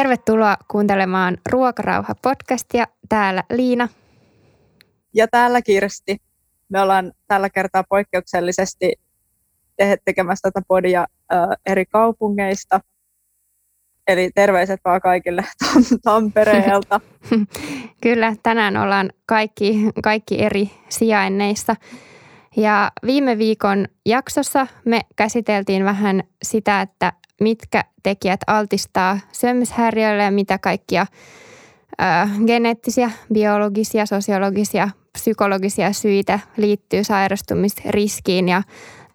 Tervetuloa kuuntelemaan Ruokarauha-podcastia. Täällä Liina. Ja täällä Kirsti. Me ollaan tällä kertaa poikkeuksellisesti tekemässä tätä podia eri kaupungeista. Eli terveiset vaan kaikille Tampereelta. Kyllä, tänään ollaan kaikki, kaikki eri sijainneissa. Ja viime viikon jaksossa me käsiteltiin vähän sitä, että mitkä tekijät altistaa syömishäiriöille ja mitä kaikkia ö, geneettisiä, biologisia, sosiologisia, psykologisia syitä liittyy sairastumisriskiin. Ja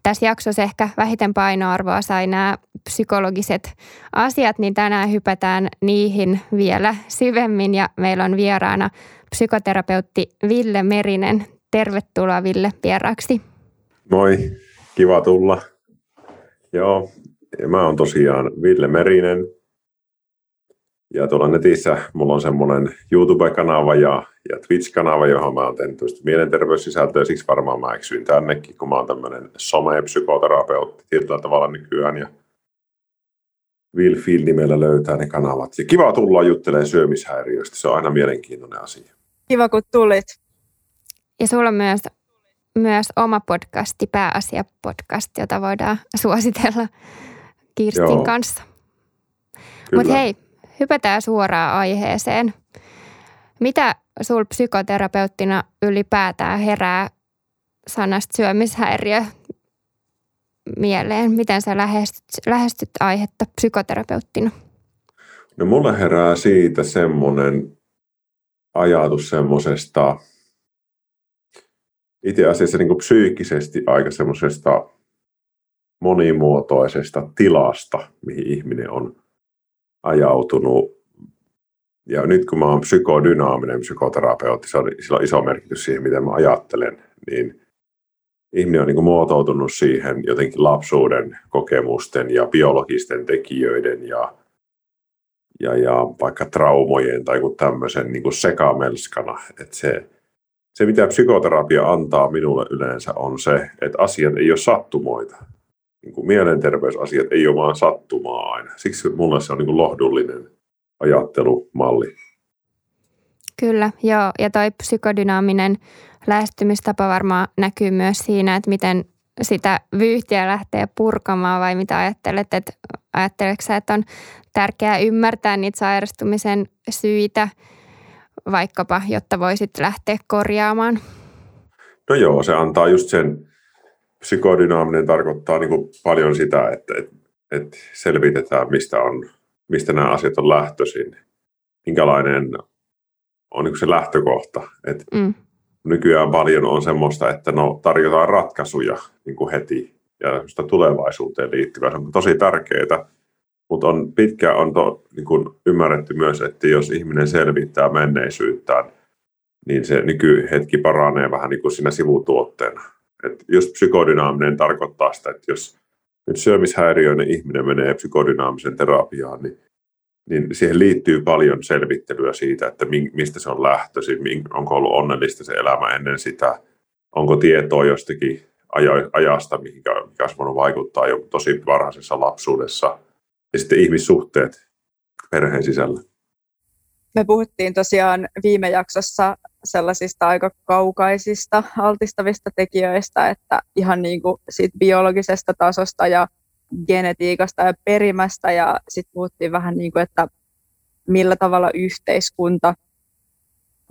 tässä jaksossa ehkä vähiten painoarvoa sai nämä psykologiset asiat, niin tänään hypätään niihin vielä syvemmin ja meillä on vieraana psykoterapeutti Ville Merinen. Tervetuloa Ville vieraaksi. Moi, kiva tulla. Joo, ja mä oon tosiaan Ville Merinen. Ja tuolla netissä mulla on semmoinen YouTube-kanava ja, ja Twitch-kanava, johon mä oon tehnyt mielenterveyssisältöä. Siksi varmaan mä eksyin tännekin, kun mä oon tämmöinen some-psykoterapeutti tietyllä tavalla nykyään. Ja Will Field nimellä löytää ne kanavat. Ja kiva tulla juttelemaan syömishäiriöistä. Se on aina mielenkiintoinen asia. Kiva, kun tulit. Ja sulla on myös, myös oma podcasti, pääasia-podcast, jota voidaan suositella Kirstin Joo. kanssa. Mutta hei, hypätään suoraan aiheeseen. Mitä sul psykoterapeuttina ylipäätään herää sanasta syömishäiriö mieleen? Miten sä lähestyt, lähestyt aihetta psykoterapeuttina? No mulle herää siitä semmoinen ajatus semmoisesta itse asiassa niin kuin psyykkisesti aika semmoisesta monimuotoisesta tilasta, mihin ihminen on ajautunut. Ja nyt kun mä oon psykodynaaminen psykoterapeutti, se on, sillä on iso merkitys siihen, miten mä ajattelen, niin ihminen on niin kuin muotoutunut siihen jotenkin lapsuuden kokemusten ja biologisten tekijöiden ja, ja, ja vaikka traumojen tai kuin tämmöisen niin kuin sekamelskana. Että se, se, mitä psykoterapia antaa minulle yleensä, on se, että asiat ei ole sattumoita niin kuin mielenterveysasiat ei ole vaan sattumaa aina. Siksi mulle se on niin kuin lohdullinen ajattelumalli. Kyllä, joo. Ja toi psykodynaaminen lähestymistapa varmaan näkyy myös siinä, että miten sitä vyyhtiä lähtee purkamaan vai mitä ajattelet, että ajatteleksä, että on tärkeää ymmärtää niitä sairastumisen syitä vaikkapa, jotta voisit lähteä korjaamaan? No joo, se antaa just sen psykodynaaminen tarkoittaa niin kuin paljon sitä, että, että, että selvitetään, mistä, on, mistä nämä asiat on lähtöisin, minkälainen on niin se lähtökohta. Että mm. Nykyään paljon on semmoista, että no, tarjotaan ratkaisuja niin kuin heti ja sitä tulevaisuuteen liittyvää. Se on tosi tärkeää, mutta on, pitkään on to, niin kuin ymmärretty myös, että jos ihminen selvittää menneisyyttään, niin se nykyhetki paranee vähän niin kuin siinä sivutuotteena. Et just psykodynaaminen tarkoittaa sitä, että jos nyt syömishäiriöinen ihminen menee psykodynaamisen terapiaan, niin, niin siihen liittyy paljon selvittelyä siitä, että mistä se on lähtöisin, onko ollut onnellista se elämä ennen sitä, onko tietoa jostakin ajasta, mikä, mikä vaikuttaa jo tosi varhaisessa lapsuudessa, ja sitten ihmissuhteet perheen sisällä. Me puhuttiin tosiaan viime jaksossa sellaisista aika kaukaisista altistavista tekijöistä, että ihan niin kuin siitä biologisesta tasosta ja genetiikasta ja perimästä ja sitten puhuttiin vähän niin kuin, että millä tavalla yhteiskunta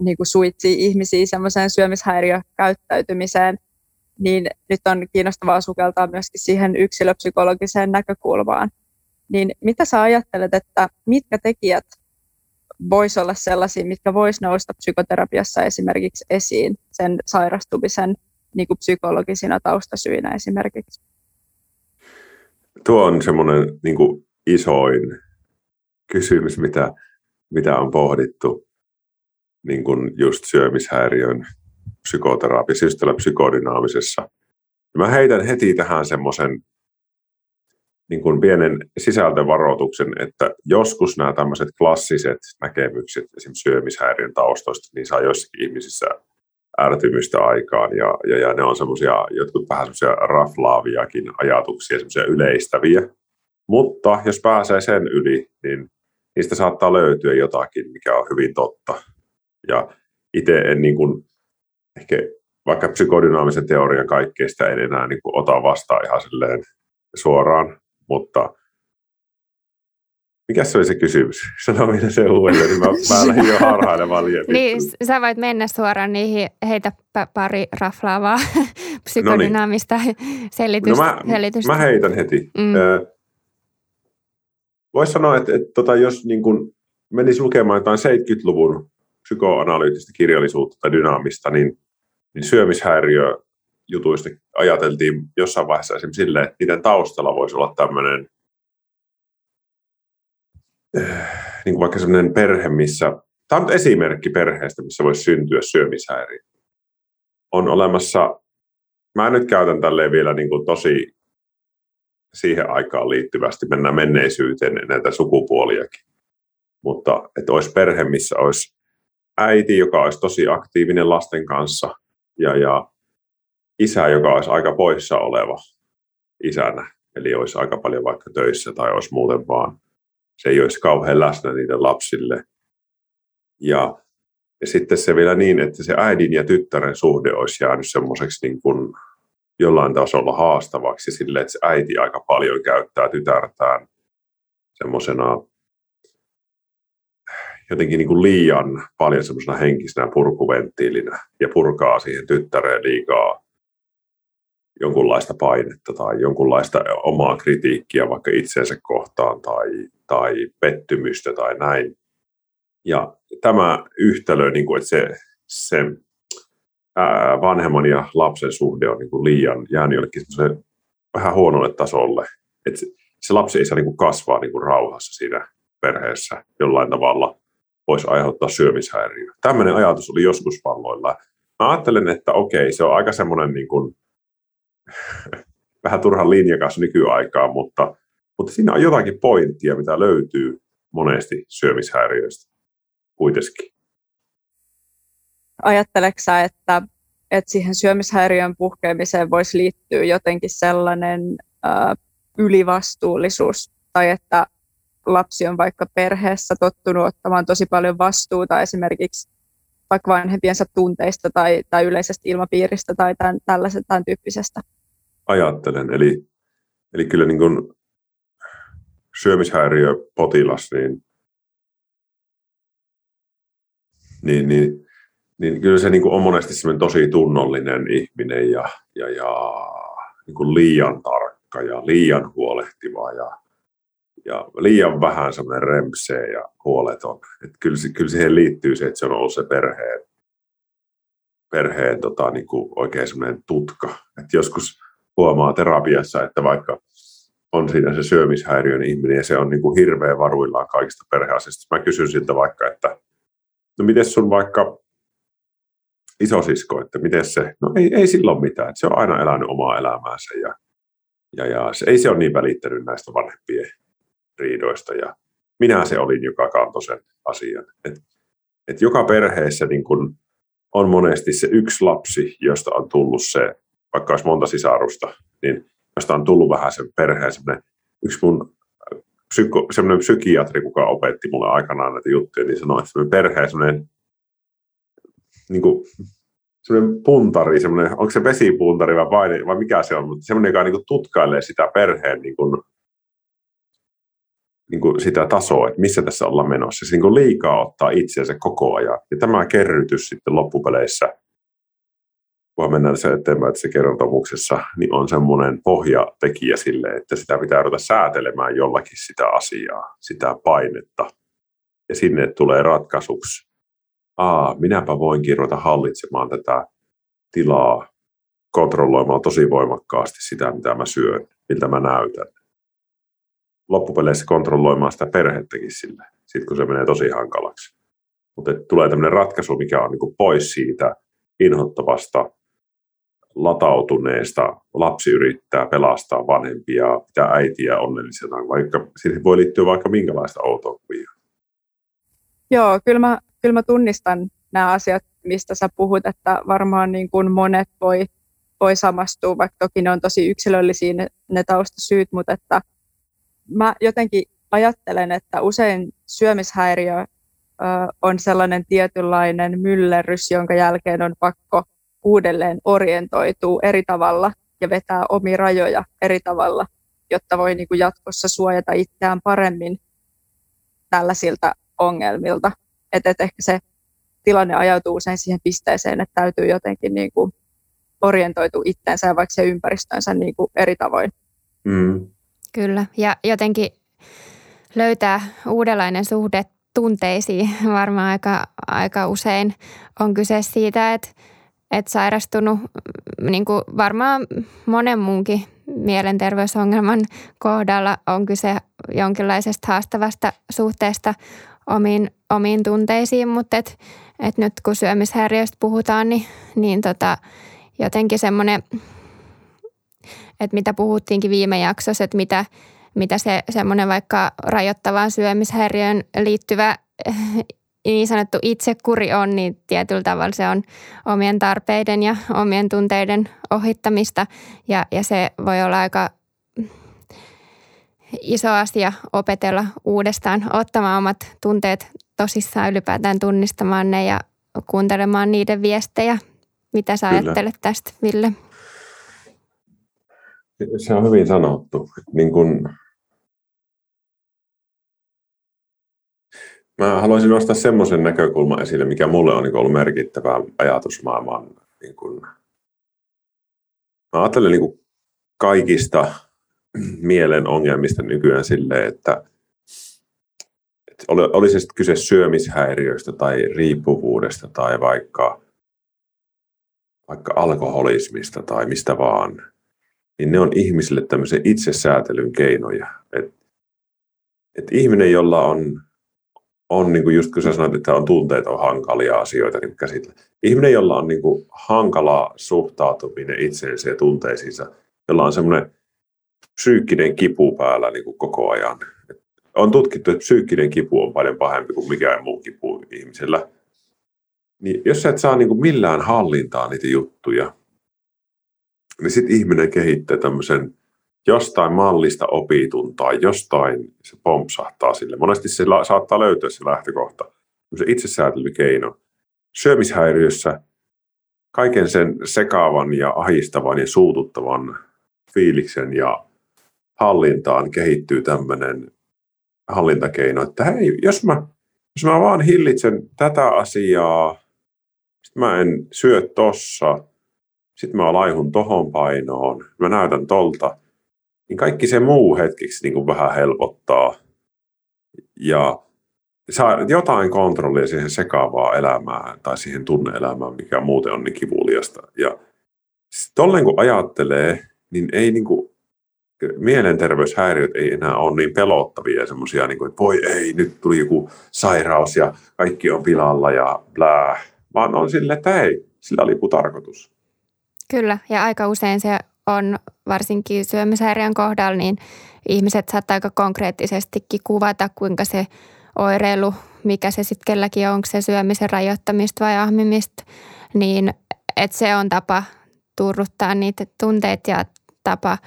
niin kuin suitsii ihmisiä semmoiseen syömishäiriökäyttäytymiseen, niin nyt on kiinnostavaa sukeltaa myöskin siihen yksilöpsykologiseen näkökulmaan. Niin mitä sä ajattelet, että mitkä tekijät voisi olla sellaisia, mitkä voisi nousta psykoterapiassa esimerkiksi esiin sen sairastumisen niin kuin psykologisina taustasyinä esimerkiksi? Tuo on semmoinen niin kuin isoin kysymys, mitä, mitä on pohdittu niin kuin just syömishäiriön psykoterapiassa, just psykodynaamisessa. Mä heitän heti tähän semmoisen niin kuin pienen sisältövaroituksen, että joskus nämä tämmöiset klassiset näkemykset esimerkiksi syömishäiriön taustoista, niin saa joissakin ihmisissä ärtymystä aikaan ja, ja, ja ne on semmoisia jotkut vähän semmoisia raflaaviakin ajatuksia, semmoisia yleistäviä. Mutta jos pääsee sen yli, niin niistä saattaa löytyä jotakin, mikä on hyvin totta. Ja itse en niin kuin, ehkä vaikka psykodynaamisen teorian kaikkea sitä en enää niin kuin ota vastaan ihan silleen suoraan, mutta mikä se oli se kysymys? Sano vielä se uudelleen, niin mä, mä lähdin jo harhailemaan liian Niin, sä voit mennä suoraan niihin, heitä pari raflaavaa psykodynaamista no niin. selitystä. No mä, selitystä. mä heitän heti. Mm. Voisi sanoa, että, että tota, jos niin kun menisi lukemaan jotain 70-luvun psykoanalyyttistä kirjallisuutta tai dynaamista, niin, niin syömishäiriö jutuista ajateltiin jossain vaiheessa esimerkiksi silleen, että niiden taustalla voisi olla tämmöinen niin kuin vaikka sellainen perhe, missä, tämä on esimerkki perheestä, missä voisi syntyä syömishäiriö. On olemassa, mä nyt käytän tälleen vielä niin kuin tosi siihen aikaan liittyvästi, mennään menneisyyteen näitä sukupuoliakin. Mutta että olisi perhe, missä olisi äiti, joka olisi tosi aktiivinen lasten kanssa, ja, ja isä, joka olisi aika poissa oleva isänä, eli olisi aika paljon vaikka töissä tai olisi muuten vaan se ei olisi kauhean läsnä niiden lapsille. Ja, ja sitten se vielä niin, että se äidin ja tyttären suhde olisi jäänyt semmoiseksi niin kuin jollain tasolla haastavaksi sille, että se äiti aika paljon käyttää tytärtään semmoisena jotenkin niin kuin liian paljon semmoisena henkisenä purkuventtiilinä ja purkaa siihen tyttäreen liikaa jonkunlaista painetta tai jonkunlaista omaa kritiikkiä vaikka itseensä kohtaan tai, tai pettymystä tai näin. Ja tämä yhtälö, niin kuin, että se, se ää, vanhemman ja lapsen suhde on niin kuin liian jäänyt jollekin vähän huonolle tasolle. Että se, se lapsi ei saa niin kuin kasvaa niin kuin rauhassa siinä perheessä jollain tavalla voisi aiheuttaa syömishäiriö. Tämmöinen ajatus oli joskus valloilla. Mä ajattelen, että okei, se on aika semmoinen niin kuin vähän turhan linjakas nykyaikaan, mutta, mutta siinä on jotakin pointtia, mitä löytyy monesti syömishäiriöistä kuitenkin. Ajatteleksä, että, että siihen syömishäiriön puhkeamiseen voisi liittyä jotenkin sellainen ää, ylivastuullisuus tai että lapsi on vaikka perheessä tottunut ottamaan tosi paljon vastuuta esimerkiksi vaikka vanhempiensa tunteista tai, tai yleisestä ilmapiiristä tai tämän, tällaisen, tämän tyyppisestä? Ajattelen. Eli, eli kyllä niin kuin syömishäiriöpotilas, niin, niin, niin, niin kyllä se niin kuin on monesti tosi tunnollinen ihminen ja, ja, ja niin kuin liian tarkka ja liian huolehtiva ja, ja liian vähän semmoinen rempsee ja huoleton. Että kyllä, kyllä siihen liittyy se, että se on ollut se perheen, perheen tota, niin kuin oikein semmoinen tutka. että joskus huomaa terapiassa, että vaikka on siinä se syömishäiriön ihminen ja se on niin kuin hirveän varuillaan kaikista perheasioista. Mä kysyn siltä vaikka, että no miten sun vaikka isosisko, että miten se, no ei, ei silloin mitään, että se on aina elänyt omaa elämäänsä ja, ja, ja se, ei se ole niin välittänyt näistä vanhempien riidoista ja minä se olin, joka kantoi sen asian. Et, et joka perheessä niin kun on monesti se yksi lapsi, josta on tullut se, vaikka olisi monta sisarusta, niin josta on tullut vähän sen perheen semmoinen, yksi mun psyko, semmoinen psykiatri, kuka opetti mulle aikanaan näitä juttuja, niin sanoi, että semmoinen perheen semmoinen niin kuin, semmoinen puntari, semmoinen, onko se vesipuntari vai, vai, vai mikä se on, mutta semmoinen, joka niin kuin tutkailee sitä perheen niin kuin, niin kuin sitä tasoa, että missä tässä ollaan menossa. Se niin kuin liikaa ottaa itseänsä koko ajan. Ja tämä kerrytys sitten loppupeleissä, kun mennään se eteenpäin että se kertomuksessa, niin on semmoinen pohjatekijä sille, että sitä pitää ruveta säätelemään jollakin sitä asiaa, sitä painetta. Ja sinne tulee ratkaisuksi. Aa, minäpä voinkin ruveta hallitsemaan tätä tilaa kontrolloimaan tosi voimakkaasti sitä, mitä mä syön, miltä mä näytän loppupeleissä kontrolloimaan sitä perhettäkin sille, sit kun se menee tosi hankalaksi. Mutta tulee tämmöinen ratkaisu, mikä on niinku pois siitä inhottavasta, latautuneesta, lapsi yrittää pelastaa vanhempia, pitää äitiä onnellisena, vaikka siihen voi liittyä vaikka minkälaista outoa kuvia. Joo, kyllä mä, kyllä mä tunnistan nämä asiat, mistä sä puhut, että varmaan niin kuin monet voi, voi samastua, vaikka toki ne on tosi yksilöllisiä ne, ne taustasyyt, mutta että mä jotenkin ajattelen, että usein syömishäiriö ö, on sellainen tietynlainen myllerrys, jonka jälkeen on pakko uudelleen orientoitua eri tavalla ja vetää omi rajoja eri tavalla, jotta voi niin kuin jatkossa suojata itseään paremmin tällaisilta ongelmilta. Että et ehkä se tilanne ajautuu usein siihen pisteeseen, että täytyy jotenkin niin kuin orientoitua itseensä ja vaikka se ympäristönsä niin kuin eri tavoin. Mm. Kyllä, ja jotenkin löytää uudenlainen suhde tunteisiin varmaan aika, aika usein on kyse siitä, että, että sairastunut niin kuin varmaan monen muunkin mielenterveysongelman kohdalla on kyse jonkinlaisesta haastavasta suhteesta omiin, omiin tunteisiin, mutta et, et nyt kun syömishäiriöistä puhutaan, niin, niin tota, jotenkin semmoinen, että mitä puhuttiinkin viime jaksossa, että mitä, mitä se semmoinen vaikka rajoittavaan syömishäiriöön liittyvä niin sanottu itsekuri on, niin tietyllä tavalla se on omien tarpeiden ja omien tunteiden ohittamista ja, ja se voi olla aika iso asia opetella uudestaan ottamaan omat tunteet tosissaan ylipäätään tunnistamaan ne ja kuuntelemaan niiden viestejä. Mitä sä Kyllä. ajattelet tästä, Ville? Se on hyvin sanottu. Niin kun Mä haluaisin nostaa semmoisen näkökulman esille, mikä mulle on niin ollut merkittävä ajatusmaailman. Niin kun, mä ajattelen niin kaikista mielen ongelmista nykyään silleen, että, että oli se sitten kyse syömishäiriöistä tai riippuvuudesta tai vaikka, vaikka alkoholismista tai mistä vaan, niin ne on ihmisille tämmöisen itsesäätelyn keinoja. Et, et ihminen, jolla on on, niin kuin just kun sä sanoit, että on tunteet, on hankalia asioita niin käsitellä. Ihminen, jolla on niin kuin hankala suhtautuminen itseensä ja tunteisiinsa, jolla on semmoinen psyykkinen kipu päällä niin kuin koko ajan. Et on tutkittu, että psyykkinen kipu on paljon pahempi kuin mikään muu kipu ihmisellä. Niin jos sä et saa niin kuin millään hallintaa niitä juttuja, niin sitten ihminen kehittää tämmöisen jostain mallista opitun tai jostain se pompsahtaa sille. Monesti se la- saattaa löytyä se lähtökohta, se itsesäätelykeino. Syömishäiriössä kaiken sen sekaavan ja ahistavan ja suututtavan fiiliksen ja hallintaan kehittyy tämmöinen hallintakeino, että hei, jos mä, jos mä vaan hillitsen tätä asiaa, sitten mä en syö tossa, sitten mä laihun tohon painoon, mä näytän tolta, niin kaikki se muu hetkeksi niin kuin vähän helpottaa ja saa jotain kontrollia siihen sekaavaan elämään tai siihen tunneelämään, mikä muuten on niin kivuliasta. Ja tolleen kun ajattelee, niin ei niin kuin, mielenterveyshäiriöt ei enää ole niin pelottavia semmoisia, niin että voi ei, nyt tuli joku sairaus ja kaikki on pilalla ja blää, vaan on sille, että ei, sillä oli joku tarkoitus. Kyllä, ja aika usein se on varsinkin syömishäiriön kohdalla, niin ihmiset saattaa aika konkreettisestikin kuvata, kuinka se oireilu, mikä se sitten kelläkin on, onko se syömisen rajoittamista vai ahmimista, niin että se on tapa turruttaa niitä tunteita ja tapa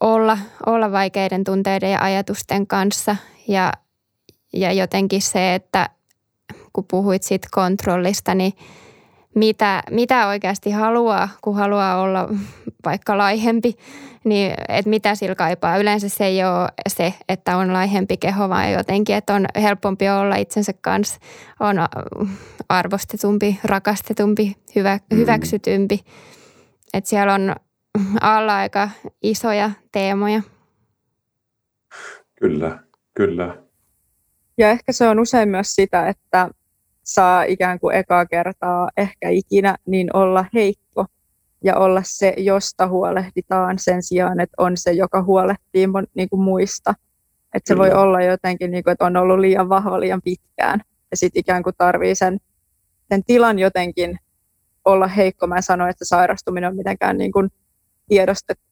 olla, olla vaikeiden tunteiden ja ajatusten kanssa. Ja, ja jotenkin se, että kun puhuit siitä kontrollista, niin – mitä, mitä oikeasti haluaa, kun haluaa olla vaikka laihempi, niin että mitä sillä kaipaa. Yleensä se ei ole se, että on laihempi keho, vaan jotenkin, että on helpompi olla itsensä kanssa, on arvostetumpi, rakastetumpi, hyvä, mm. hyväksytympi. Että siellä on alla aika isoja teemoja. Kyllä, kyllä. Ja ehkä se on usein myös sitä, että saa ikään kuin ekaa kertaa ehkä ikinä, niin olla heikko ja olla se, josta huolehditaan sen sijaan, että on se, joka huolehtii niin kuin muista. Että se Kyllä. voi olla jotenkin, niin kuin, että on ollut liian vahva liian pitkään ja sitten ikään kuin tarvii sen, sen tilan jotenkin olla heikko. Mä en sano, että sairastuminen on mitenkään niin kuin tiedostettu,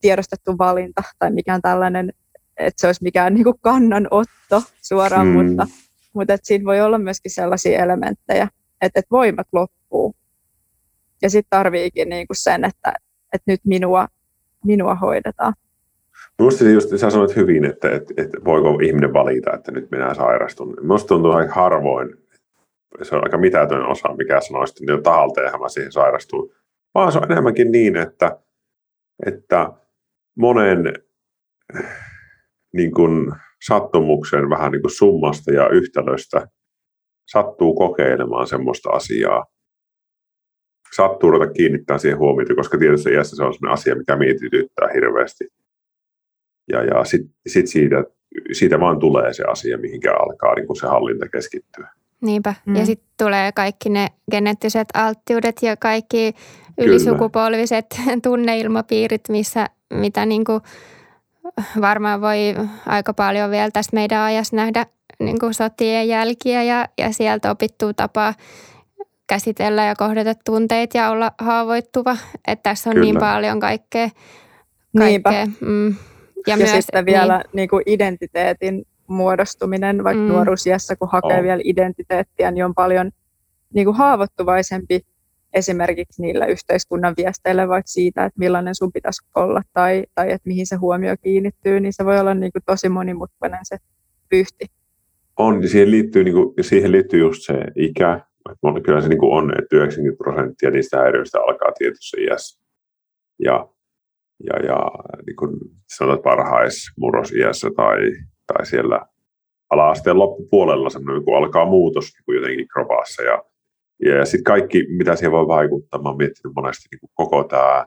tiedostettu valinta tai mikään tällainen, että se olisi mikään niin kuin kannanotto suoraan, hmm. mutta mutta et siinä voi olla myöskin sellaisia elementtejä, että et voimat loppuu. Ja sitten tarviikin niinku sen, että et nyt minua, minua hoidetaan. Minusta just sä sanoit hyvin, että, että, että voiko ihminen valita, että nyt minä sairastun. Minusta tuntuu aika harvoin, se on aika mitätön osa, mikä sanoo sitten jo tahalta ja mä siihen sairastuu. Vaan se on enemmänkin niin, että, että monen niin kuin sattumuksen vähän niin kuin summasta ja yhtälöstä sattuu kokeilemaan semmoista asiaa. Sattuu ruveta kiinnittää siihen huomiota, koska tietysti iässä se on sellainen asia, mikä mietityttää hirveästi. Ja, ja sitten sit siitä, siitä vaan tulee se asia, mihinkä alkaa niin kuin se hallinta keskittyä. Niinpä. Mm. Ja sitten tulee kaikki ne geneettiset alttiudet ja kaikki ylisukupolviset tunneilmapiirit, missä, mitä niin kuin varmaan voi aika paljon vielä tässä meidän ajassa nähdä niin kuin sotien jälkiä ja, ja sieltä opittua tapaa käsitellä ja kohdata tunteet ja olla haavoittuva. Että tässä on niin Kyllä. niin paljon kaikkea. kaikkea. Mm. Ja, ja myös, sitten vielä niin. Niin kuin identiteetin muodostuminen, vaikka mm. nuoruusiässä, kun hakee oh. vielä identiteettiä, niin on paljon niin kuin haavoittuvaisempi esimerkiksi niillä yhteiskunnan viesteillä vaikka siitä, että millainen sun pitäisi olla tai, tai että mihin se huomio kiinnittyy, niin se voi olla niin kuin tosi monimutkainen se pyhti. On, ja siihen liittyy, niin kuin, siihen liittyy just se ikä. Että kyllä se niin kuin on, että 90 prosenttia niistä häiriöistä alkaa tietyssä iässä. Ja, ja, ja niin kuin sanotaan parhaismurrosiässä tai, tai siellä ala-asteen loppupuolella semmoinen, kun alkaa muutos niin kuin jotenkin kropassa ja ja sitten kaikki, mitä siihen voi vaikuttaa, mä oon miettinyt monesti niin kuin koko tämä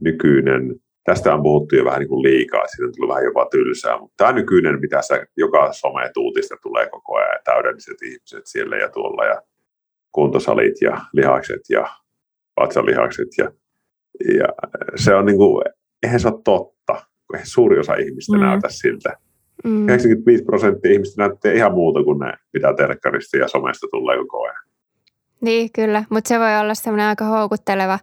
nykyinen, tästä on puhuttu jo vähän niin kuin liikaa, siitä on tullut vähän jopa tylsää, mutta tämä nykyinen, mitä sä, joka some-tuutista tulee koko ajan, täydelliset ihmiset siellä ja tuolla, ja kuntosalit ja lihakset ja vatsalihakset, ja, ja se on niin kuin, eihän se ole totta, kun eihän suuri osa ihmistä mm. näytä siltä. Mm. 95 prosenttia ihmistä näyttää ihan muuta kuin ne, mitä telkkarista ja somesta tulee koko ajan. Niin, kyllä. Mutta se voi olla semmoinen aika houkutteleva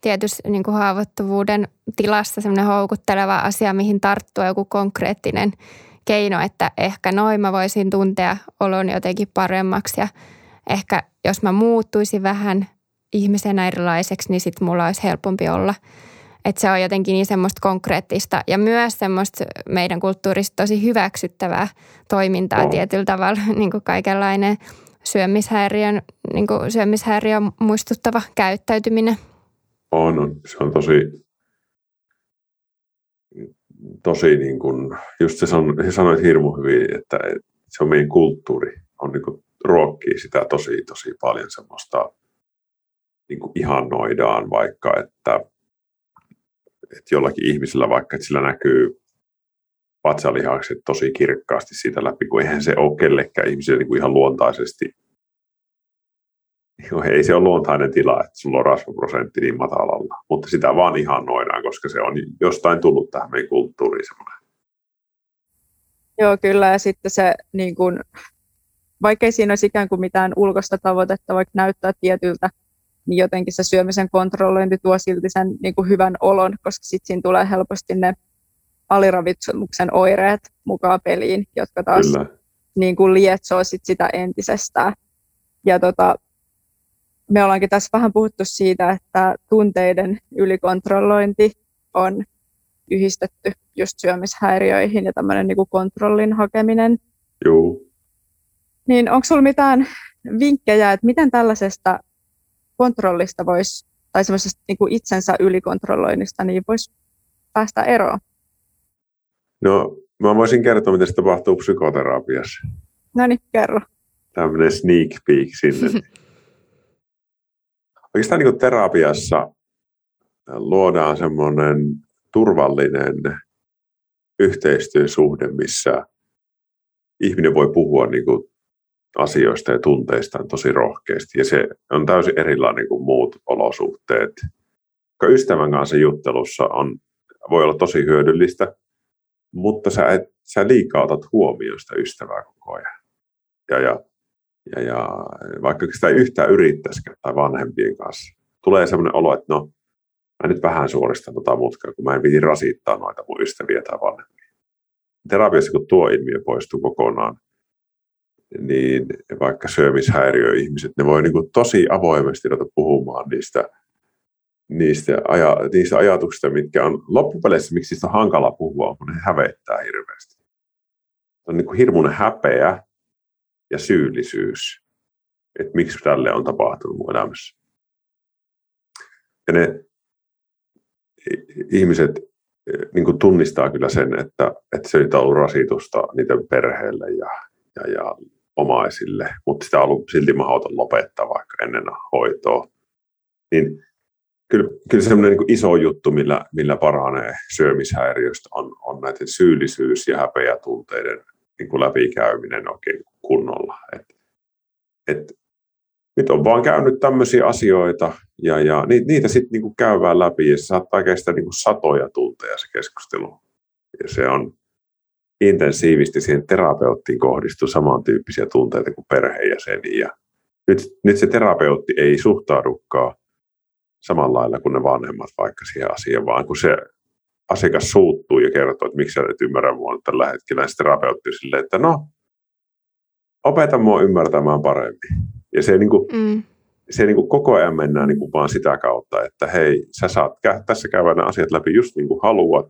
tietysti niin kuin haavoittuvuuden tilassa semmoinen houkutteleva asia, mihin tarttua joku konkreettinen keino, että ehkä noin mä voisin tuntea olon jotenkin paremmaksi ja ehkä jos mä muuttuisin vähän ihmisenä erilaiseksi, niin sitten mulla olisi helpompi olla. Että se on jotenkin niin semmoista konkreettista ja myös semmoista meidän kulttuurista tosi hyväksyttävää toimintaa tietyllä tavalla, niin kuin kaikenlainen – syömishäiriön, niin kuin syömishäiriön muistuttava käyttäytyminen? On, on. Se on tosi, tosi niin kuin, just se, san, se sanoit hirmu hyvin, että se on meidän kulttuuri, on niin kuin, ruokkii sitä tosi, tosi paljon semmoista, niin kuin ihannoidaan vaikka, että, että jollakin ihmisellä vaikka, että sillä näkyy vatsalihakset tosi kirkkaasti siitä läpi, kun eihän se ole kellekään ihmiselle niin kuin ihan luontaisesti. Joo, ei se ole luontainen tila, että sulla on rasvaprosentti niin matalalla, mutta sitä vaan ihan noidaan, koska se on jostain tullut tähän meidän kulttuuriin semmoinen. Joo, kyllä, ja sitten se, niin kuin, vaikkei siinä olisi ikään kuin mitään ulkoista tavoitetta, vaikka näyttää tietyltä, niin jotenkin se syömisen kontrollointi tuo silti sen niin kuin hyvän olon, koska sitten siinä tulee helposti ne aliravitsemuksen oireet mukaan peliin, jotka taas niin kuin lietsoo sit sitä entisestään. Ja tota, me ollaankin tässä vähän puhuttu siitä, että tunteiden ylikontrollointi on yhdistetty just syömishäiriöihin ja tämmöinen niin kontrollin hakeminen. Joo. Niin onko sinulla mitään vinkkejä, että miten tällaisesta kontrollista voisi, tai semmoisesta niin itsensä ylikontrolloinnista, niin voisi päästä eroon? No, mä voisin kertoa, miten se tapahtuu psykoterapiassa. No niin, kerro. Tämmöinen sneak peek sinne. Oikeastaan niin terapiassa luodaan semmoinen turvallinen yhteistyösuhde, missä ihminen voi puhua niin kuin asioista ja tunteistaan tosi rohkeasti. Ja se on täysin erilainen kuin muut olosuhteet. Ystävän kanssa juttelussa on, voi olla tosi hyödyllistä, mutta sä, et, sä liikaa otat huomioon sitä ystävää koko ajan. Ja, ja, ja, ja vaikka sitä yhtään yrittäisikään tai vanhempien kanssa, tulee sellainen olo, että no, mä nyt vähän suoristan tota mutkaa, kun mä en piti rasittaa noita mun ystäviä tai vanhempia. Terapiassa, kun tuo ilmiö poistuu kokonaan, niin vaikka syömishäiriöihmiset, ne voi niin tosi avoimesti ruveta puhumaan niistä niistä, aja, niistä ajatuksista, mitkä on loppupeleissä, miksi niistä on hankala puhua, kun ne hävettää hirveästi. Se on niin kuin hirmuinen häpeä ja syyllisyys, että miksi tälle on tapahtunut mun elämässä. Ja ne ihmiset niin kuin tunnistaa kyllä sen, että, että se on ollut rasitusta niiden perheelle ja, ja, ja omaisille, mutta sitä on ollut silti mahdoton lopettaa vaikka ennen hoitoa. Niin kyllä, kyllä semmoinen niin iso juttu, millä, millä paranee syömishäiriöstä, on, on näiden syyllisyys- ja häpeätunteiden niin kuin läpikäyminen oikein kunnolla. Et, et, nyt on vaan käynyt tämmöisiä asioita ja, ja niitä, niitä sitten niin käydään läpi ja se saattaa kestää niin kuin satoja tunteja se keskustelu. Ja se on intensiivisesti siihen terapeuttiin kohdistuu samantyyppisiä tunteita kuin perheenjäseniä. Nyt, nyt se terapeutti ei suhtaudukaan samalla lailla kuin ne vanhemmat vaikka siihen asiaan, vaan kun se asiakas suuttuu ja kertoo, että miksi sä et ymmärrä mua tällä hetkellä, niin se terapeutti silleen, että no, opeta mua ymmärtämään paremmin. Ja se, niin kuin, mm. se niin kuin koko ajan mennään niin kuin vaan sitä kautta, että hei, sä saat tässä käydä nämä asiat läpi just niin kuin haluat,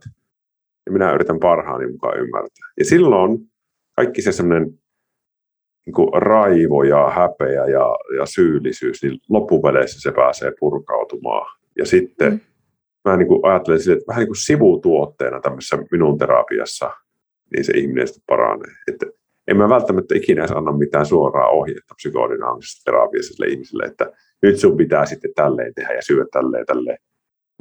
ja minä yritän parhaani mukaan ymmärtää. Ja silloin kaikki se semmoinen niin kuin raivo ja häpeä ja, ja syyllisyys, niin loppupeleissä se pääsee purkautumaan. Ja sitten mm. mä niin kuin ajattelen sille, että vähän niin kuin sivutuotteena tämmöisessä minun terapiassa, niin se ihminen sitten paranee. Että en mä välttämättä ikinä edes anna mitään suoraa ohjetta psykoodinaamisesta terapiassa sille ihmiselle, että nyt sun pitää sitten tälleen tehdä ja syödä tälleen tälleen.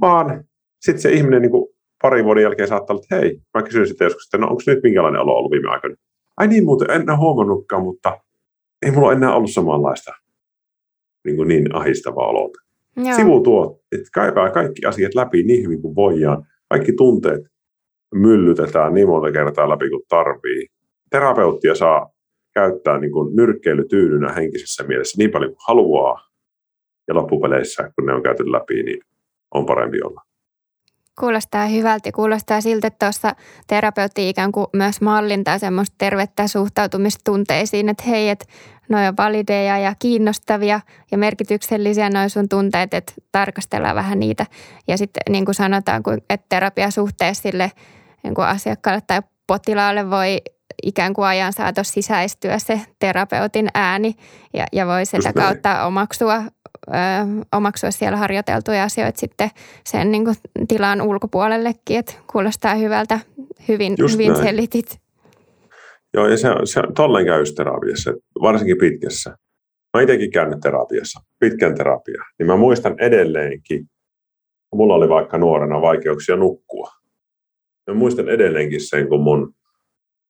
Vaan sitten se ihminen niin kuin pari vuoden jälkeen saattaa olla, että hei, mä kysyn sitten joskus, että no onko nyt minkälainen olo ollut viime aikoina? Ai niin muuten, en ole huomannutkaan, mutta ei mulla enää ollut samanlaista niin, kuin niin ahistavaa olota. Sivu tuo, että kaipaa kaikki asiat läpi niin hyvin kuin voidaan. Kaikki tunteet myllytetään niin monta kertaa läpi kuin tarvii. Terapeuttia saa käyttää niin kuin nyrkkeilytyynynä henkisessä mielessä niin paljon kuin haluaa. Ja loppupeleissä, kun ne on käyty läpi, niin on parempi olla. Kuulostaa hyvältä. Kuulostaa siltä, että tuossa terapeutti ikään kuin myös mallintaa semmoista tervettä suhtautumistunteisiin, että hei, että noi on valideja ja kiinnostavia ja merkityksellisiä noin sun tunteet, että tarkastellaan vähän niitä. Ja sitten niin kuin sanotaan, että terapiasuhteessa sille niin kuin asiakkaalle tai potilaalle voi ikään kuin ajan saatossa sisäistyä se terapeutin ääni ja, ja voi sitä kautta omaksua omaksua siellä harjoiteltuja asioita sitten sen niin kuin, tilan ulkopuolellekin, että kuulostaa hyvältä, hyvin, hyvin selitit. Joo, ja se, se tolleen käy terapiassa, varsinkin pitkässä. Mä itsekin käynyt terapiassa, pitkän terapia, niin mä muistan edelleenkin, mulla oli vaikka nuorena vaikeuksia nukkua. Mä muistan edelleenkin sen, kun mun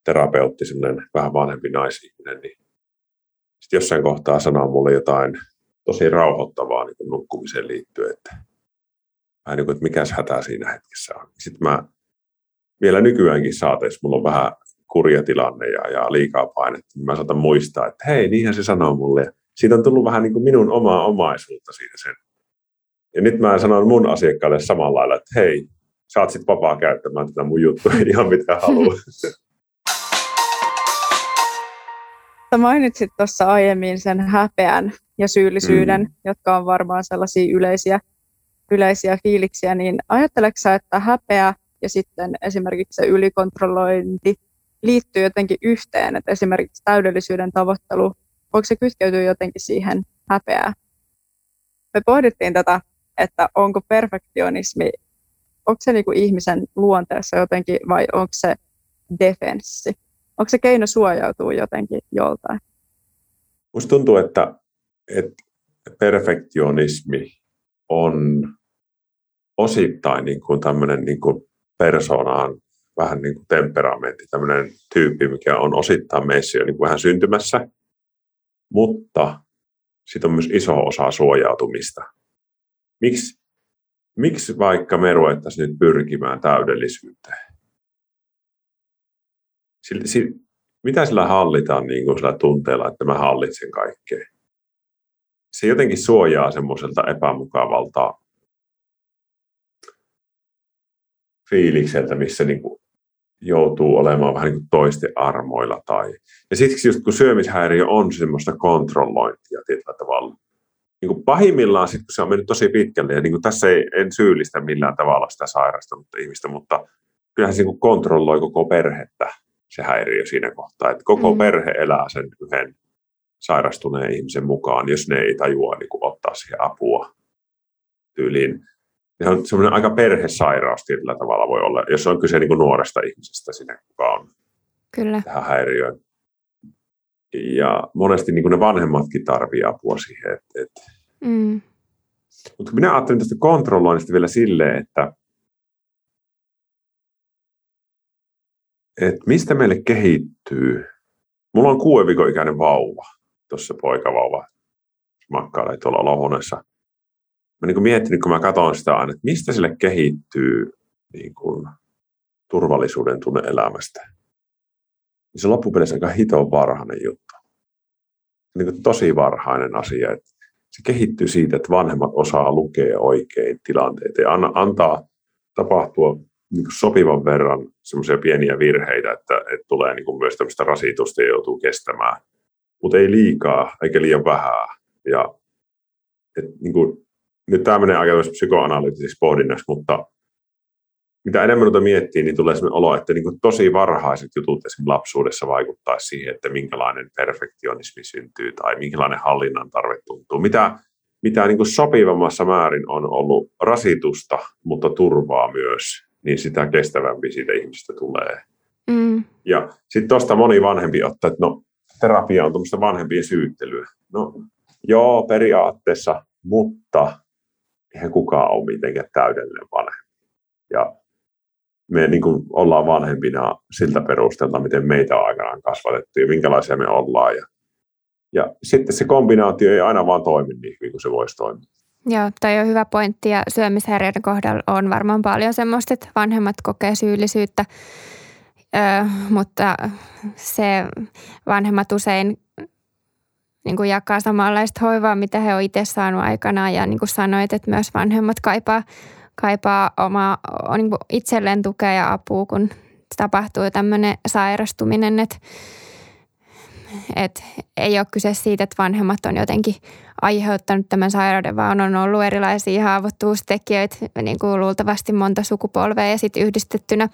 terapeutti, semmoinen vähän vanhempi naisihminen, niin sitten jossain kohtaa sanoo mulle jotain tosi rauhoittavaa niin kuin nukkumiseen liittyen, että, vähän niin kuin, että mikäs hätä siinä hetkessä on. Sitten mä vielä nykyäänkin saateessa, mulla on vähän kurja tilanne ja, ja liikaa painetta, niin mä saatan muistaa, että hei, niinhän se sanoo mulle. Ja siitä on tullut vähän niin kuin minun omaa omaisuutta siinä sen. Ja nyt mä sanon mun asiakkaille samalla lailla, että hei, saat sitten vapaa käyttämään tätä mun juttua ihan mitä haluat. Sä mainitsit tuossa aiemmin sen häpeän ja syyllisyyden, mm. jotka on varmaan sellaisia yleisiä, yleisiä fiiliksiä, niin ajatteleksä, sä, että häpeä ja sitten esimerkiksi se ylikontrollointi liittyy jotenkin yhteen, että esimerkiksi täydellisyyden tavoittelu, voiko se kytkeytyä jotenkin siihen häpeään? Me pohdittiin tätä, että onko perfektionismi, onko se niin kuin ihmisen luonteessa jotenkin vai onko se defenssi? Onko se keino suojautua jotenkin joltain? Minusta tuntuu, että, että perfektionismi on osittain niin kuin tämmöinen niin kuin persoonaan vähän niin kuin temperamentti, tämmöinen tyyppi, mikä on osittain meissä jo niin kuin vähän syntymässä, mutta sitten on myös iso osa suojautumista. Miksi, miksi vaikka me ruvettaisiin nyt pyrkimään täydellisyyteen? Sillä, sillä, mitä sillä hallitaan niin kuin sillä tunteella, että mä hallitsen kaikkea? Se jotenkin suojaa semmoiselta epämukavalta fiilikseltä, missä niin kuin joutuu olemaan vähän niin kuin toisten armoilla. Tai... Ja siksi just kun syömishäiriö on semmoista kontrollointia tietyllä tavalla, niin kuin pahimmillaan sitten, kun se on mennyt tosi pitkälle, ja niin kuin tässä ei, en syyllistä millään tavalla sitä sairastunutta ihmistä, mutta kyllähän se niin kuin kontrolloi koko perhettä se häiriö siinä kohtaa, että koko mm. perhe elää sen yhden sairastuneen ihmisen mukaan, jos ne ei tajua niin kuin ottaa siihen apua tyyliin. Se on semmoinen aika perhesairaus tietyllä tavalla voi olla, jos on kyse niin kuin nuoresta ihmisestä sinne, kuka on Kyllä. tähän häiriöön. Ja monesti niin kuin ne vanhemmatkin tarvitsevat apua siihen. Että, että. Mm. Mutta minä ajattelin tästä kontrolloinnista vielä silleen, että, että mistä meille kehittyy. Mulla on kuuden viikon ikäinen vauva, tuossa poikavauva, makkailee tuolla olohuoneessa. Mä niin miettinyt, kun mä katson sitä aina, että mistä sille kehittyy niin kuin, turvallisuuden tunne elämästä. Niin se loppupeleissä aika hito varhainen juttu. Niin kuin tosi varhainen asia. Että se kehittyy siitä, että vanhemmat osaa lukea oikein tilanteita ja antaa tapahtua niin sopivan verran semmoisia pieniä virheitä, että, että tulee niin kuin myös tämmöistä rasitusta ja joutuu kestämään. Mutta ei liikaa eikä liian vähää. Ja, et, niin kuin, nyt tämä menee aika psykoanalyyttiseksi pohdinnaksi, mutta mitä enemmän noita miettii, niin tulee sellainen olo, että niin kuin tosi varhaiset jutut esimerkiksi lapsuudessa vaikuttaa siihen, että minkälainen perfektionismi syntyy tai minkälainen hallinnan tarve tuntuu. Mitä, mitä niin kuin sopivammassa määrin on ollut rasitusta, mutta turvaa myös, niin sitä kestävämpi siitä ihmistä tulee. Mm. Ja sitten tuosta moni vanhempi ottaa, että no terapia on tuommoista vanhempien syyttelyä. No joo, periaatteessa, mutta eihän kukaan ole mitenkään täydellinen vanhempi. Ja me niin kuin ollaan vanhempina siltä perusteelta, miten meitä on aikanaan kasvatettu ja minkälaisia me ollaan. Ja, ja sitten se kombinaatio ei aina vaan toimi niin hyvin kuin se voisi toimia. Joo, toi on hyvä pointti ja syömishäiriöiden kohdalla on varmaan paljon semmoista, että vanhemmat kokee syyllisyyttä, öö, mutta se vanhemmat usein niin kuin jakaa samanlaista hoivaa, mitä he ovat itse saaneet aikanaan. Ja niin kuin sanoit, että myös vanhemmat kaipaa kaipaa omaa niin itselleen tukea ja apua, kun tapahtuu tämmöinen sairastuminen, että et ei ole kyse siitä, että vanhemmat on jotenkin aiheuttanut tämän sairauden, vaan on ollut erilaisia haavoittuvuustekijöitä, niin kuin luultavasti monta sukupolvea ja sitten yhdistettynä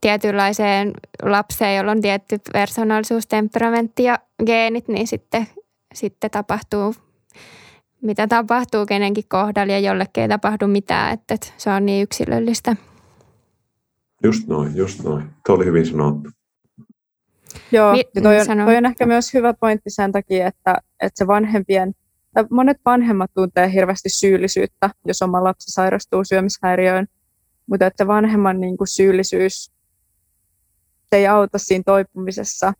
tietynlaiseen lapseen, jolla on tietty persoonallisuus, temperamentti ja geenit, niin sitten, sitten tapahtuu mitä tapahtuu kenenkin kohdalla ja jollekin ei tapahdu mitään, että, se on niin yksilöllistä. Just noin, just noin. Tuo oli hyvin sanottu. Joo, Mi- ja toi, on, toi on ehkä myös hyvä pointti sen takia, että, että se vanhempien, tai monet vanhemmat tuntee hirveästi syyllisyyttä, jos oma lapsi sairastuu syömishäiriöön, mutta että vanhemman niin kuin syyllisyys se ei auta siinä toipumisessa,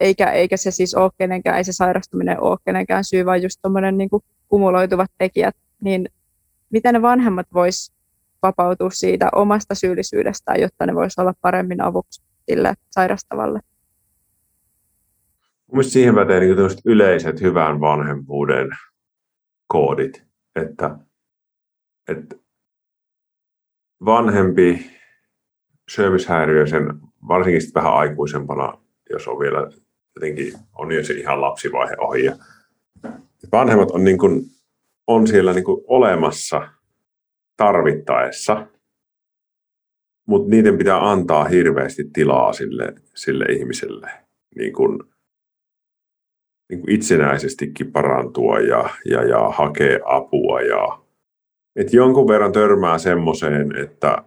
eikä, eikä se siis ole kenenkään, ei se sairastuminen ole kenenkään syy, vaan just tuommoinen niin kumuloituvat tekijät, niin miten ne vanhemmat vois vapautua siitä omasta syyllisyydestään, jotta ne vois olla paremmin avuksi sille sairastavalle? Mielestäni siihen pätee niin yleiset hyvän vanhemmuuden koodit, että, että vanhempi syömishäiriöisen, varsinkin vähän aikuisempana, jos on vielä jotenkin on jo se ihan lapsivaihe ohi ja vanhemmat on, niin kuin, on siellä niin kuin olemassa tarvittaessa, mutta niiden pitää antaa hirveästi tilaa sille, sille ihmiselle niin kuin, niin kuin itsenäisestikin parantua ja, ja, ja hakea apua. Ja, et jonkun verran törmää semmoiseen, että,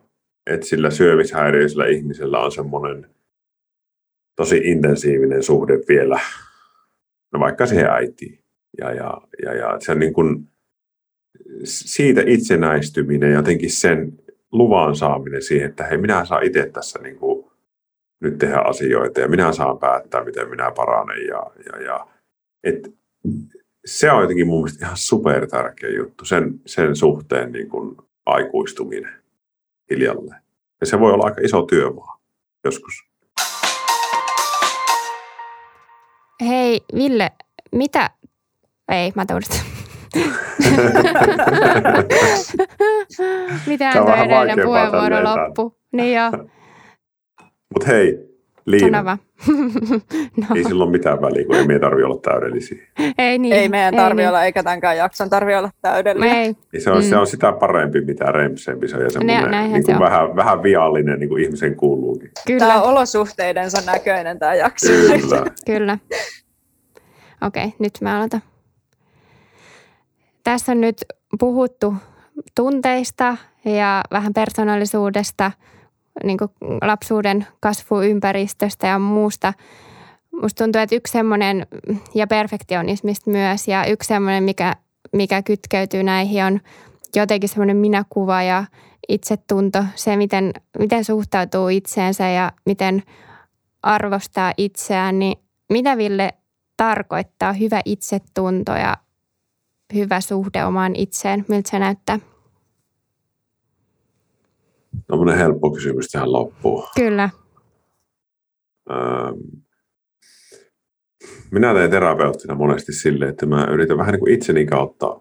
että sillä syömishäiriöisellä ihmisellä on semmoinen tosi intensiivinen suhde vielä, no vaikka siihen äitiin ja, ja, ja, ja se niin kuin siitä itsenäistyminen ja jotenkin sen luvan saaminen siihen, että hei, minä saan itse tässä niin kuin nyt tehdä asioita ja minä saan päättää, miten minä paranen. Ja, ja, ja, et se on jotenkin mun mielestä ihan super tärkeä juttu, sen, sen suhteen niin kuin aikuistuminen hiljalleen. Ja se voi olla aika iso työmaa joskus. Hei Ville, mitä ei, mä tuudistan. Mitä tuo edellinen puheenvuoro loppu? Niin joo. Mut hei, Liina. No. Ei sillä ole mitään väliä, kun ei meidän tarvitse olla täydellisiä. Ei, niin. Ei meidän tarvi niin. olla, eikä tämänkaan jakson tarvi olla täydellinen. Ei. Niin se, on, Mm. se on sitä parempi, mitä rempsempi se on ja semmoinen näinhän niin se kuin on. vähän, vähän viallinen, niin kuin ihmisen kuuluukin. Kyllä. Tämä on olosuhteidensa näköinen tämä jakso. Kyllä. Kyllä. Okei, nyt mä aloitan. Tässä on nyt puhuttu tunteista ja vähän persoonallisuudesta, niin lapsuuden kasvuympäristöstä ja muusta. Musta tuntuu, että yksi semmoinen, ja perfektionismista myös, ja yksi semmoinen, mikä, mikä kytkeytyy näihin on jotenkin semmoinen minäkuva ja itsetunto, se miten, miten suhtautuu itseensä ja miten arvostaa itseään, niin mitä Ville tarkoittaa hyvä itsetunto ja hyvä suhde omaan itseen? Miltä se näyttää? Tämmöinen helppo kysymys tähän loppuun. Kyllä. Ähm, Minä teen terapeuttina monesti silleen, että mä yritän vähän niin kuin itseni kautta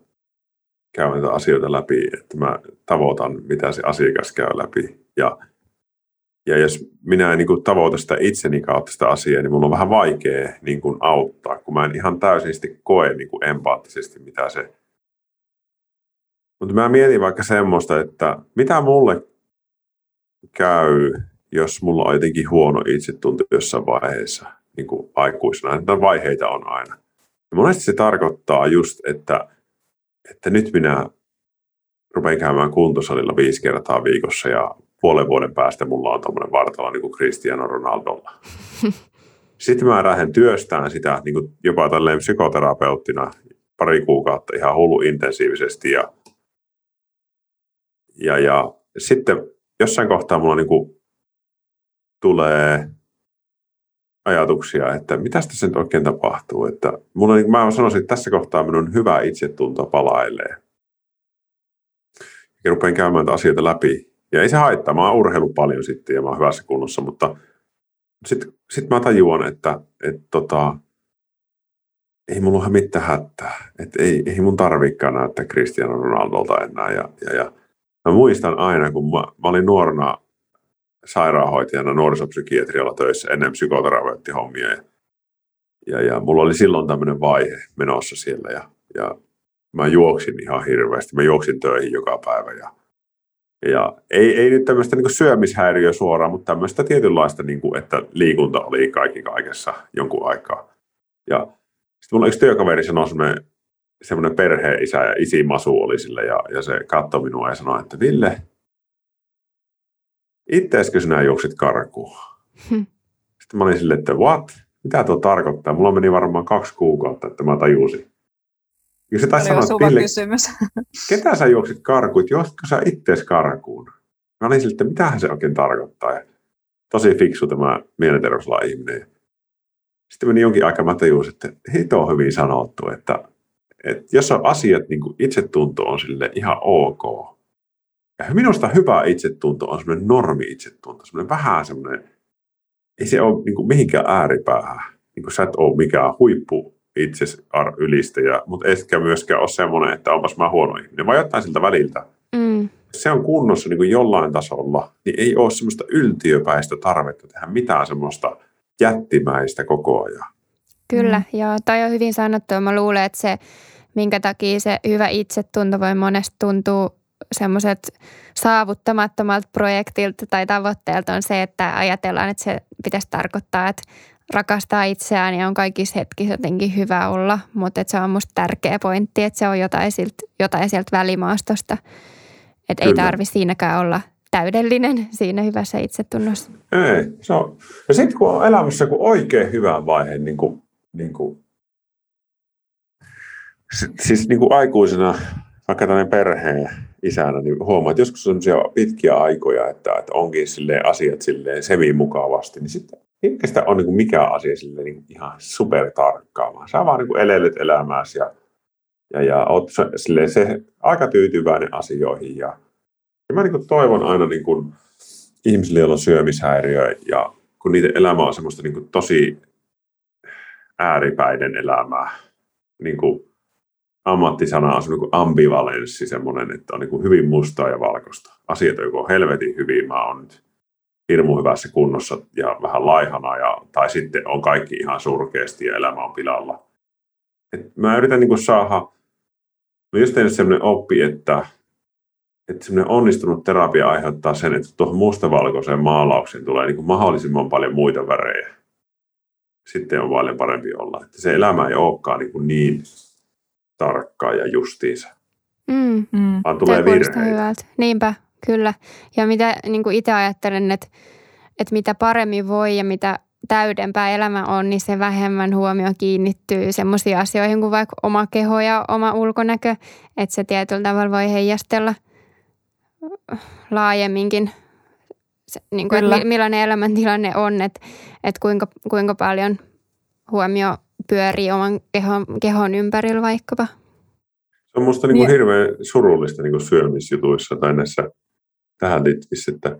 käydä näitä asioita läpi, että mä tavoitan, mitä se asiakas käy läpi. Ja, ja jos minä en niin kuin tavoita sitä itseni kautta sitä asiaa, niin mulla on vähän vaikea niin kuin auttaa, kun mä en ihan täysin koe niin kuin empaattisesti, mitä se... Mutta mä mietin vaikka semmoista, että mitä mulle käy, jos mulla on jotenkin huono itsetunto jossain vaiheessa niin kuin aikuisena. Näitä vaiheita on aina. Ja monesti se tarkoittaa just, että, että nyt minä rupean käymään kuntosalilla viisi kertaa viikossa ja puolen vuoden päästä mulla on tuommoinen vartalo niin kuin Cristiano Ronaldolla. Sitten mä lähden työstään sitä niin kuin jopa tälleen psykoterapeuttina pari kuukautta ihan hullu intensiivisesti ja, ja, ja sitten jossain kohtaa mulla niin kuin tulee ajatuksia, että mitä tässä nyt oikein tapahtuu. Että mulla, niin mä sanoisin, että tässä kohtaa minun hyvä itsetunto palailee. Ja rupean käymään asioita läpi. Ja ei se haittaa, mä oon paljon sitten ja mä oon hyvässä kunnossa, mutta sitten sit mä tajuan, että et tota, ei mulla ole mitään hätää. Että ei, ei mun tarvikaan näyttää Cristiano Ronaldolta enää. Ja, ja, ja mä muistan aina, kun mä, mä olin nuorena sairaanhoitajana nuorisopsykiatrialla töissä ennen psykoterapeuttihommia. Ja, ja, ja mulla oli silloin tämmöinen vaihe menossa siellä ja, ja mä juoksin ihan hirveästi. Mä juoksin töihin joka päivä ja, ja ei, ei nyt tämmöistä niin syömishäiriöä suoraan, mutta tämmöistä tietynlaista, niin kuin, että liikunta oli kaikki kaikessa jonkun aikaa. Ja sitten mulla yksi työkaveri sanoi semmoinen, semmoinen perheisä ja isi Masu oli sille ja, ja se katsoi minua ja sanoi, että Ville, itteeskö sinä juoksit karkuun? Hmm. Sitten mä olin silleen, että what? Mitä tuo tarkoittaa? Mulla meni varmaan kaksi kuukautta, että mä tajusin. Ja se taisi sanoa, että Ville, kysymys. ketä sä juoksit karkuun? Juoksitko sä ittees karkuun? Mä olin silleen, että mitähän se oikein tarkoittaa. Ja tosi fiksu tämä mielenterveyslain ihminen. Sitten meni jonkin aikaa, mä tajusin, että hito on hyvin sanottu, että, että jos on asiat, niin kuin itsetunto on sille ihan ok. Ja minusta hyvä itsetunto on semmoinen normi itsetunto, semmoinen vähän semmoinen, ei se ole niin kuin mihinkään ääripäähän. Niin kuin sä et ole mikään huippu itses ylistäjä, mutta etkä myöskään ole semmoinen, että onpas mä huono ihminen, vaan jotain siltä väliltä. Mm. Se on kunnossa niin kuin jollain tasolla, niin ei ole semmoista yltiöpäistä tarvetta tehdä mitään semmoista jättimäistä koko ajan. Kyllä, Mm. joo. Toi on hyvin sanottu. Mä luulen, että se, minkä takia se hyvä itsetunto voi monesti tuntua semmoiset saavuttamattomalta projektilta tai tavoitteelta on se, että ajatellaan, että se pitäisi tarkoittaa, että rakastaa itseään ja on kaikissa hetkissä jotenkin hyvä olla, mutta että se on musta tärkeä pointti, että se on jotain sieltä, jotain sieltä välimaastosta. Että ei tarvi siinäkään olla täydellinen siinä hyvässä itsetunnossa. Ei, se on. Ja sitten kun on elämässä kun oikein hyvä vaihe, niin kuin, niin kuin, siis niin kuin aikuisena, vaikka tämmöinen perheen isänä, niin huomaa, että joskus on pitkiä aikoja, että, että onkin silleen asiat silleen semi-mukavasti, niin sitten eikä sitä ole niin mikään asia silleen niin ihan supertarkkaa, vaan sä vaan niin elelet elämääsi ja, ja, ja oot silleen se aika tyytyväinen asioihin ja, ja mä niin kuin toivon aina niin kuin ihmisille, joilla on syömishäiriö ja kun niiden elämä on semmoista niin kuin tosi ääripäiden elämää, niin kuin ammattisana on semmoinen kuin ambivalenssi, semmoinen, että on niin hyvin mustaa ja valkoista. Asiat on joko helvetin hyvin, mä oon nyt hirmu hyvässä kunnossa ja vähän laihana, ja, tai sitten on kaikki ihan surkeasti ja elämä on pilalla. Et mä yritän niin saada, mä just tehnyt sellainen oppi, että, että semmoinen onnistunut terapia aiheuttaa sen, että tuohon mustavalkoiseen maalaukseen tulee niin mahdollisimman paljon muita värejä. Sitten on paljon parempi olla. Että se elämä ei olekaan niin, niin tarkkaa ja justiinsa. Mm. Mm. Vaan tulee virheitä. Niinpä, kyllä. Ja mitä niin kuin itse ajattelen, että, että mitä paremmin voi ja mitä täydempää elämä on, niin se vähemmän huomio kiinnittyy semmoisiin asioihin kuin vaikka oma keho ja oma ulkonäkö, että se tietyllä tavalla voi heijastella laajemminkin, se, niin kuin, että millainen elämäntilanne on, että, että kuinka, kuinka paljon huomio pyörii oman kehon, kehon ympärillä vaikkapa. Se on minusta niin niin. hirveän surullista niin kuin syömisjutuissa tai näissä tähän liittyvissä, että,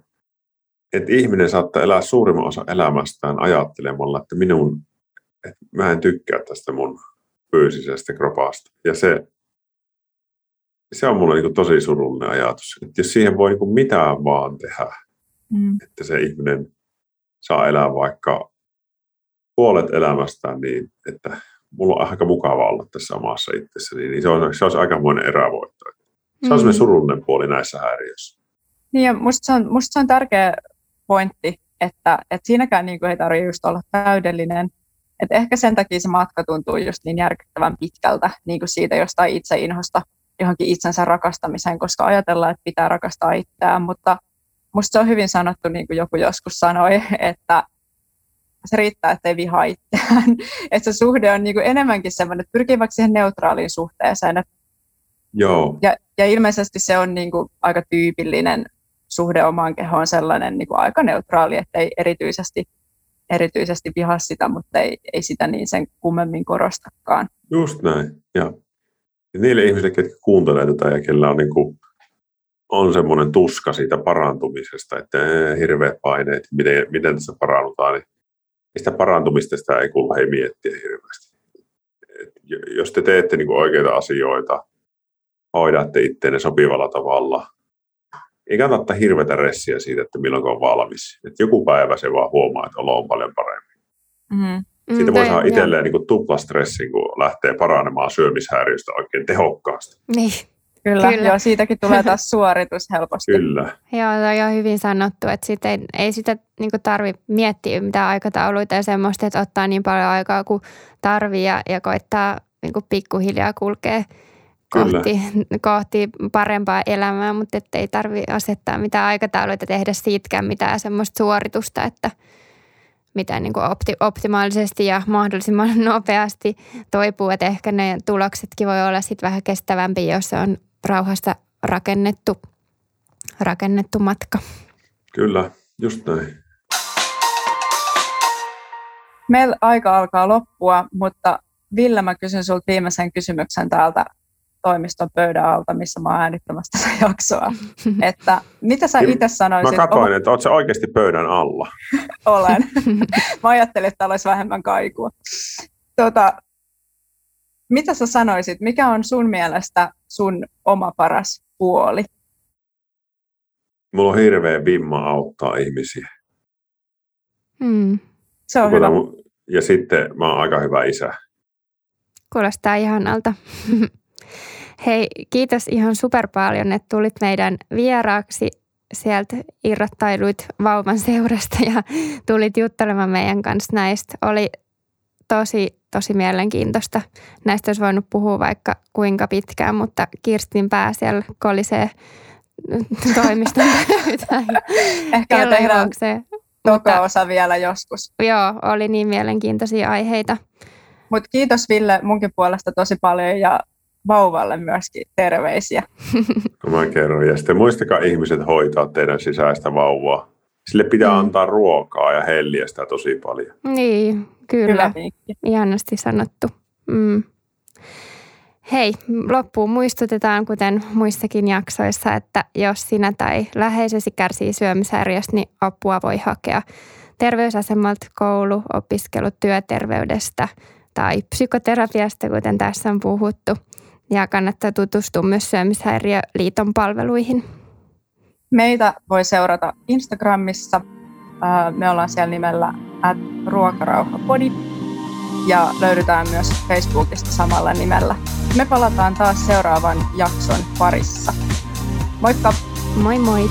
että ihminen saattaa elää suurimman osa elämästään ajattelemalla, että minun, että mä en tykkää tästä mun fyysisestä kropasta. Ja se, se on mulle niin tosi surullinen ajatus. Että jos siihen voi niin mitään vaan tehdä, mm. että se ihminen saa elää vaikka puolet elämästään niin, että mulla on aika mukava olla tässä omassa itsessäni, niin se, on, se olisi aikamoinen erävoitto. Se on mm. surullinen puoli näissä häiriöissä. Niin ja musta se on, musta se on tärkeä pointti, että, että siinäkään niin kuin ei tarvitse just olla täydellinen. Et ehkä sen takia se matka tuntuu just niin järkyttävän pitkältä niin kuin siitä jostain itse inhosta johonkin itsensä rakastamiseen, koska ajatellaan, että pitää rakastaa itseään, mutta musta se on hyvin sanottu, niin kuin joku joskus sanoi, että se riittää, että ei vihaa itseään. että se suhde on niin kuin enemmänkin sellainen, että pyrkii vaikka siihen neutraaliin suhteeseen. Joo. Ja, ja ilmeisesti se on niin kuin aika tyypillinen suhde omaan kehoon sellainen niin kuin aika neutraali, että ei erityisesti, erityisesti vihaa sitä, mutta ei, ei sitä niin sen kummemmin korostakaan. Just näin, ja niille ihmisille, ketkä kuuntelee tätä ja kellä on, niin kuin, on semmoinen tuska siitä parantumisesta, että hirveät paineet, miten, miten tässä parannutaan, niin sitä parantumista sitä ei kuulu hei miettiä hirveästi. Et jos te teette niin oikeita asioita, hoidatte itteenne sopivalla tavalla, ei kannata hirveätä ressiä siitä, että milloin on valmis. Et joku päivä se vaan huomaa, että olo on paljon parempi. Mm-hmm. Siitä voi saada itselleen niin tuplastressin, kun lähtee paranemaan syömishäiriöstä oikein tehokkaasti. Niin. Kyllä, Kyllä. Joo, siitäkin tulee taas suoritus helposti. Kyllä. Joo, toi on hyvin sanottu, että sit ei, ei sitä niin tarvitse miettiä mitään aikatauluita ja semmoista, että ottaa niin paljon aikaa kuin tarvii ja, ja koittaa niin pikkuhiljaa kulkea kohti, kohti parempaa elämää, mutta ei tarvitse asettaa mitään aikatauluita tehdä siitäkään mitään semmoista suoritusta, että miten niin kuin opti, optimaalisesti ja mahdollisimman nopeasti toipuu. Että ehkä ne tuloksetkin voi olla sitten vähän kestävämpi, jos se on rauhassa rakennettu, rakennettu matka. Kyllä, just näin. Meillä aika alkaa loppua, mutta Ville, mä kysyn sinulta viimeisen kysymyksen täältä toimiston pöydän alta, missä mä oon äänittämässä tätä jaksoa. Että mitä sä itse sanoisit? Mä katsoin, että oot oikeasti pöydän alla. Olen. mä ajattelin, että olisi vähemmän kaikua. Tota, mitä sä sanoisit, mikä on sun mielestä sun oma paras puoli? Mulla on hirveä vimma auttaa ihmisiä. Hmm. Se on hyvä. Ja sitten mä oon aika hyvä isä. Kuulostaa ihanalta. Hei, kiitos ihan super paljon, että tulit meidän vieraaksi sieltä irrottailuit vauvan seurasta ja tulit juttelemaan meidän kanssa näistä. Oli tosi, tosi mielenkiintoista. Näistä olisi voinut puhua vaikka kuinka pitkään, mutta Kirstin pää siellä kolisee toimiston pöytään. Ehkä me tehdään toka osa vielä joskus. Joo, oli niin mielenkiintoisia aiheita. Mutta kiitos Ville munkin puolesta tosi paljon ja vauvalle myöskin terveisiä. No mä kerron. Ja sitten muistakaa ihmiset hoitaa teidän sisäistä vauvaa. Sille pitää mm. antaa ruokaa ja helliä sitä tosi paljon. Niin, kyllä. Hyvä Ihanasti sanottu. Mm. Hei, loppuun muistutetaan, kuten muissakin jaksoissa, että jos sinä tai läheisesi kärsii syömishäiriöstä, niin apua voi hakea terveysasemalta, koulu, opiskelu, työterveydestä tai psykoterapiasta, kuten tässä on puhuttu – ja kannattaa tutustua myös Syömishäiriöliiton palveluihin. Meitä voi seurata Instagramissa Me ollaan siellä nimellä at ruokarauhapodi ja löydetään myös Facebookista samalla nimellä. Me palataan taas seuraavan jakson parissa. Moikka! Moi moi!